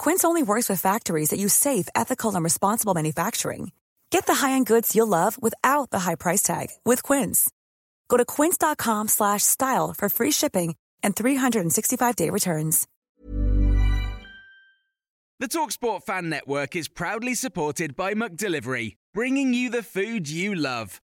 Quince only works with factories that use safe, ethical, and responsible manufacturing. Get the high-end goods you'll love without the high price tag with Quince. Go to quince.com/style for free shipping and 365-day returns. The Talksport Fan Network is proudly supported by McDelivery, bringing you the food you love.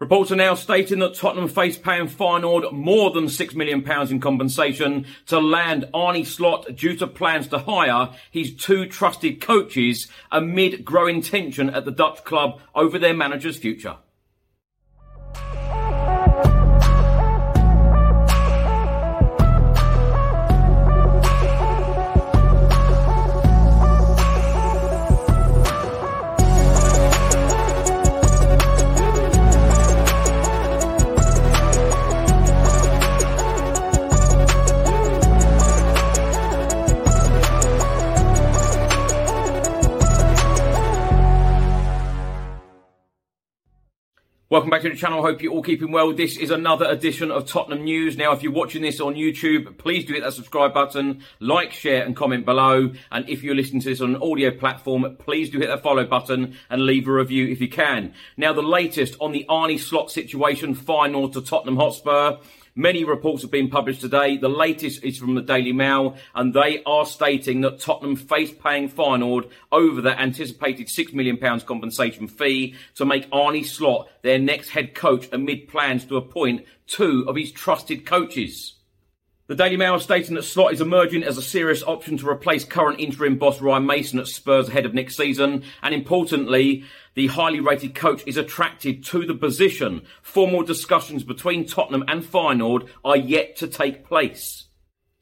Reports are now stating that Tottenham face paying Feyenoord more than £6 million in compensation to land Arne Slot due to plans to hire his two trusted coaches amid growing tension at the Dutch club over their manager's future. Welcome back to the channel. Hope you're all keeping well. This is another edition of Tottenham News. Now, if you're watching this on YouTube, please do hit that subscribe button, like, share, and comment below. And if you're listening to this on an audio platform, please do hit that follow button and leave a review if you can. Now, the latest on the Arne Slot situation, final to Tottenham Hotspur. Many reports have been published today. The latest is from the Daily Mail, and they are stating that Tottenham face paying Feyenoord over the anticipated £6 million compensation fee to make Arne Slot their next head coach amid plans to appoint two of his trusted coaches. The Daily Mail is stating that Slot is emerging as a serious option to replace current interim boss Ryan Mason at Spurs ahead of next season. And importantly, the highly rated coach is attracted to the position. Formal discussions between Tottenham and Feyenoord are yet to take place.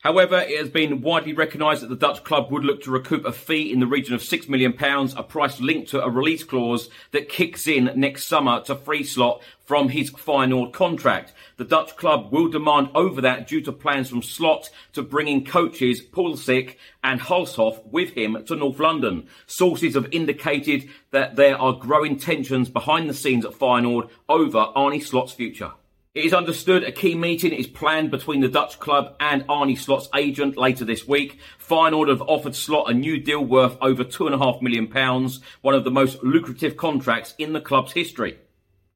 However, it has been widely recognised that the Dutch club would look to recoup a fee in the region of £6 million, a price linked to a release clause that kicks in next summer to free Slot from his Feyenoord contract. The Dutch club will demand over that due to plans from Slot to bring in coaches Pusic and Hulshoff with him to North London. Sources have indicated that there are growing tensions behind the scenes at Feyenoord over Arne Slot's future. It is understood a key meeting is planned between the Dutch club and Arne Slot's agent later this week. Feyenoord have offered Slot a new deal worth over £2.5 million, one one of the most lucrative contracts in the club's history.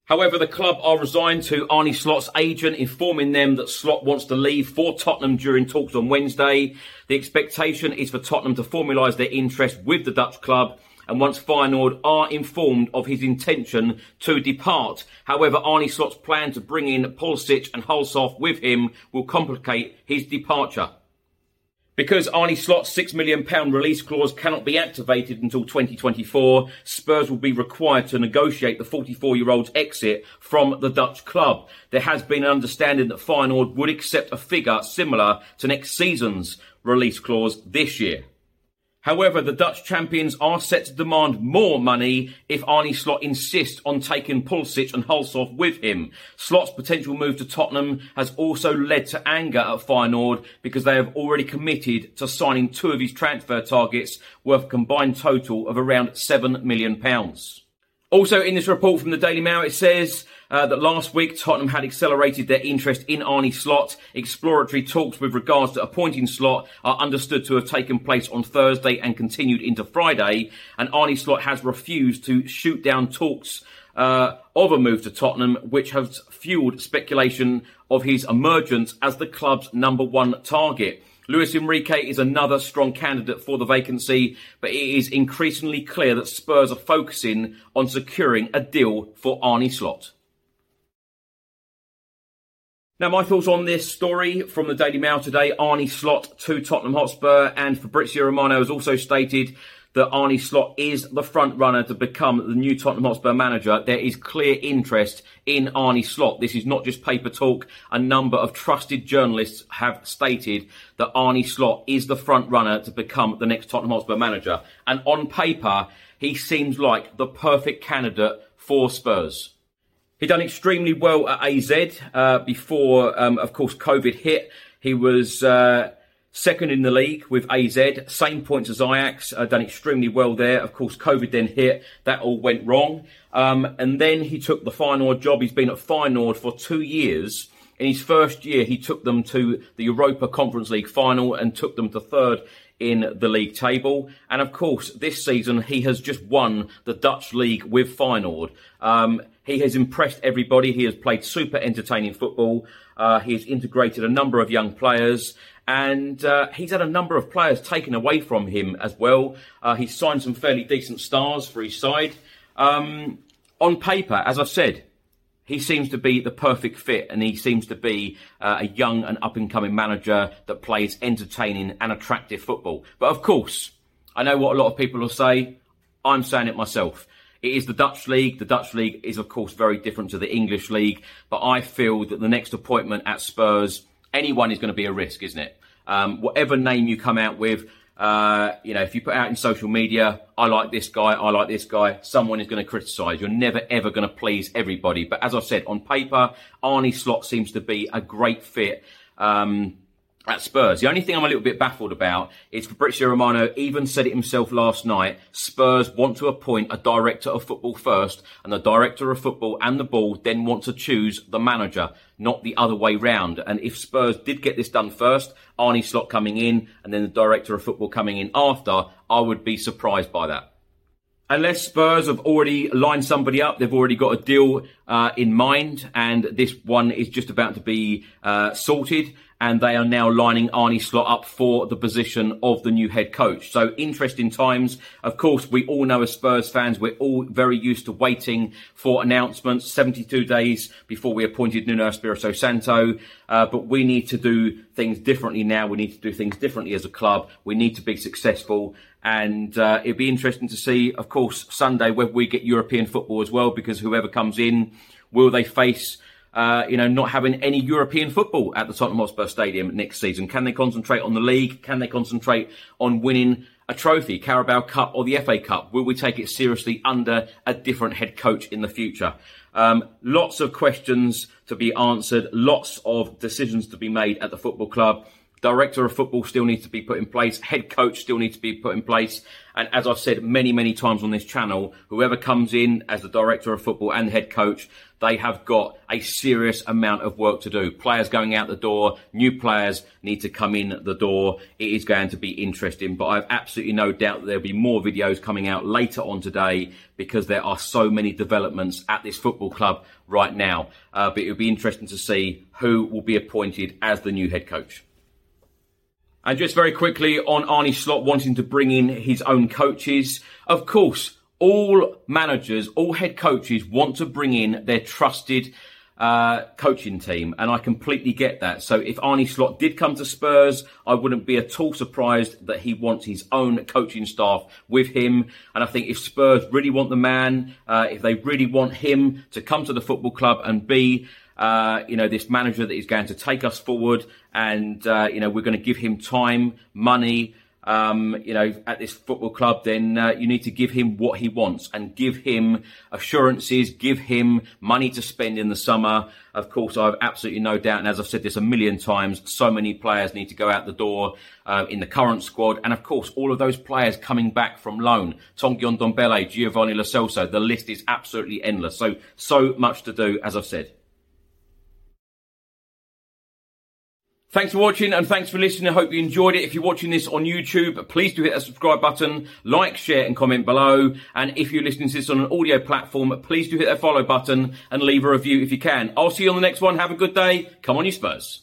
However, the club are resigned to Arne Slot's agent, informing them that Slot wants to leave for Tottenham during talks on Wednesday. The expectation is for Tottenham to formalise their interest with the Dutch club and once Feyenoord are informed of his intention to depart. However, Arne Slot's plan to bring in Pusic and Hulshoff with him will complicate his departure. Because Arne Slot's £6 million release clause cannot be activated until 2024, Spurs will be required to negotiate the 44 year old's exit from the Dutch club. There has been an understanding that Feyenoord would accept a figure similar to next season's release clause this year. However, the Dutch champions are set to demand more money if Arne Slot insists on taking Pusic and Hulshoff with him. Slot's potential move to Tottenham has also led to anger at Feyenoord because they have already committed to signing two of his transfer targets worth a combined total of around £7 million. Also, in this report from the Daily Mail, it says uh, that last week Tottenham had accelerated their interest in Arne Slot. Exploratory talks with regards to appointing Slot are understood to have taken place on Thursday and continued into Friday. And Arne Slot has refused to shoot down talks uh, of a move to Tottenham, which has fueled speculation of his emergence as the club's number one target. Luis Enrique is another strong candidate for the vacancy, but it is increasingly clear that Spurs are focusing on securing a deal for Arne Slot. Now, my thoughts on this story from the Daily Mail today Arne Slot to Tottenham Hotspur, and Fabrizio Romano has also stated that Arne Slot is the front runner to become the new Tottenham Hotspur manager. There is clear interest in Arne Slot. This is not just paper talk. A number of trusted journalists have stated that Arne Slot is the front runner to become the next Tottenham Hotspur manager. And on paper, he seems like the perfect candidate for Spurs. He done extremely well at AZ uh, before, um, of course, COVID hit. He was uh, Second in the league with AZ, same points as Ajax, uh, done extremely well there. Of course, COVID then hit, that all went wrong. Um, and then he took the Feyenoord job. He's been at Feyenoord for two years. In his first year, he took them to the Europa Conference League final and took them to third in the league table. And of course, this season he has just won the Dutch league with Feyenoord. Um, he has impressed everybody. He has played super entertaining football. Uh, he has integrated a number of young players and uh, he's had a number of players taken away from him as well. Uh, he's signed some fairly decent stars for his side. Um, on paper, as I've said, he seems to be the perfect fit, and he seems to be uh, a young and up and coming manager that plays entertaining and attractive football. But of course, I know what a lot of people will say. I'm saying it myself. It is the Dutch league. The Dutch league is, of course, very different to the English league. But I feel that the next appointment at Spurs, anyone is going to be a risk, isn't it? Um, whatever name you come out with, uh, you know, if you put out in social media, I like this guy, I like this guy, someone is going to criticise. You're never ever going to please everybody. But as I said, on paper, Arne Slot seems to be a great fit. Um, at Spurs. The only thing I'm a little bit baffled about is Fabrizio Romano even said it himself last night. Spurs want to appoint a director of football first, and the director of football and the ball then want to choose the manager, not the other way round. And if Spurs did get this done first, Arne Slot coming in, and then the director of football coming in after, I would be surprised by that unless Spurs have already lined somebody up, they've already got a deal uh, in mind, and this one is just about to be uh, sorted and they are now lining Arne Slot up for the position of the new head coach. So interesting times. Of course, we all know as Spurs fans, we're all very used to waiting for announcements 72 days before we appointed Nuno Espirito Santo. Uh, but we need to do things differently now. We need to do things differently as a club. We need to be successful. And uh, it'd be interesting to see, of course, Sunday whether we get European football as well, because whoever comes in, will they face uh, you know, not having any European football at the Tottenham Hotspur Stadium next season? Can they concentrate on the league? Can they concentrate on winning a trophy, Carabao Cup or the FA Cup? Will we take it seriously under a different head coach in the future? Um, lots of questions to be answered, lots of decisions to be made at the football club. Director of football still needs to be put in place. Head coach still needs to be put in place. And as I've said many, many times on this channel, whoever comes in as the director of football and head coach, they have got a serious amount of work to do. Players going out the door, new players need to come in the door. It is going to be interesting, but I have absolutely no doubt that there'll be more videos coming out later on today because there are so many developments at this football club right now. Uh, but it'll be interesting to see who will be appointed as the new head coach. And just very quickly on Arne Slot wanting to bring in his own coaches. Of course, all managers, all head coaches want to bring in their trusted uh, coaching team, and I completely get that. So if Arne Slot did come to Spurs, I wouldn't be at all surprised that he wants his own coaching staff with him. And I think if Spurs really want the man, uh, if they really want him to come to the football club and be uh, you know, this manager that is going to take us forward, and uh, you know, we're going to give him time, money. Um, you know, at this football club, then uh, you need to give him what he wants and give him assurances, give him money to spend in the summer. Of course, I have absolutely no doubt, and as I've said this a million times, so many players need to go out the door uh, in the current squad, and of course, all of those players coming back from loan, Tanguy Ndombele, Giovanni Lo Celso, the list is absolutely endless. So, so much to do, as I've said. Thanks for watching and thanks for listening. I hope you enjoyed it. If you're watching this on YouTube, please do hit that subscribe button, like, share and comment below. And if you're listening to this on an audio platform, please do hit that follow button and leave a review if you can. I'll see you on the next one. Have a good day. Come on, you Spurs.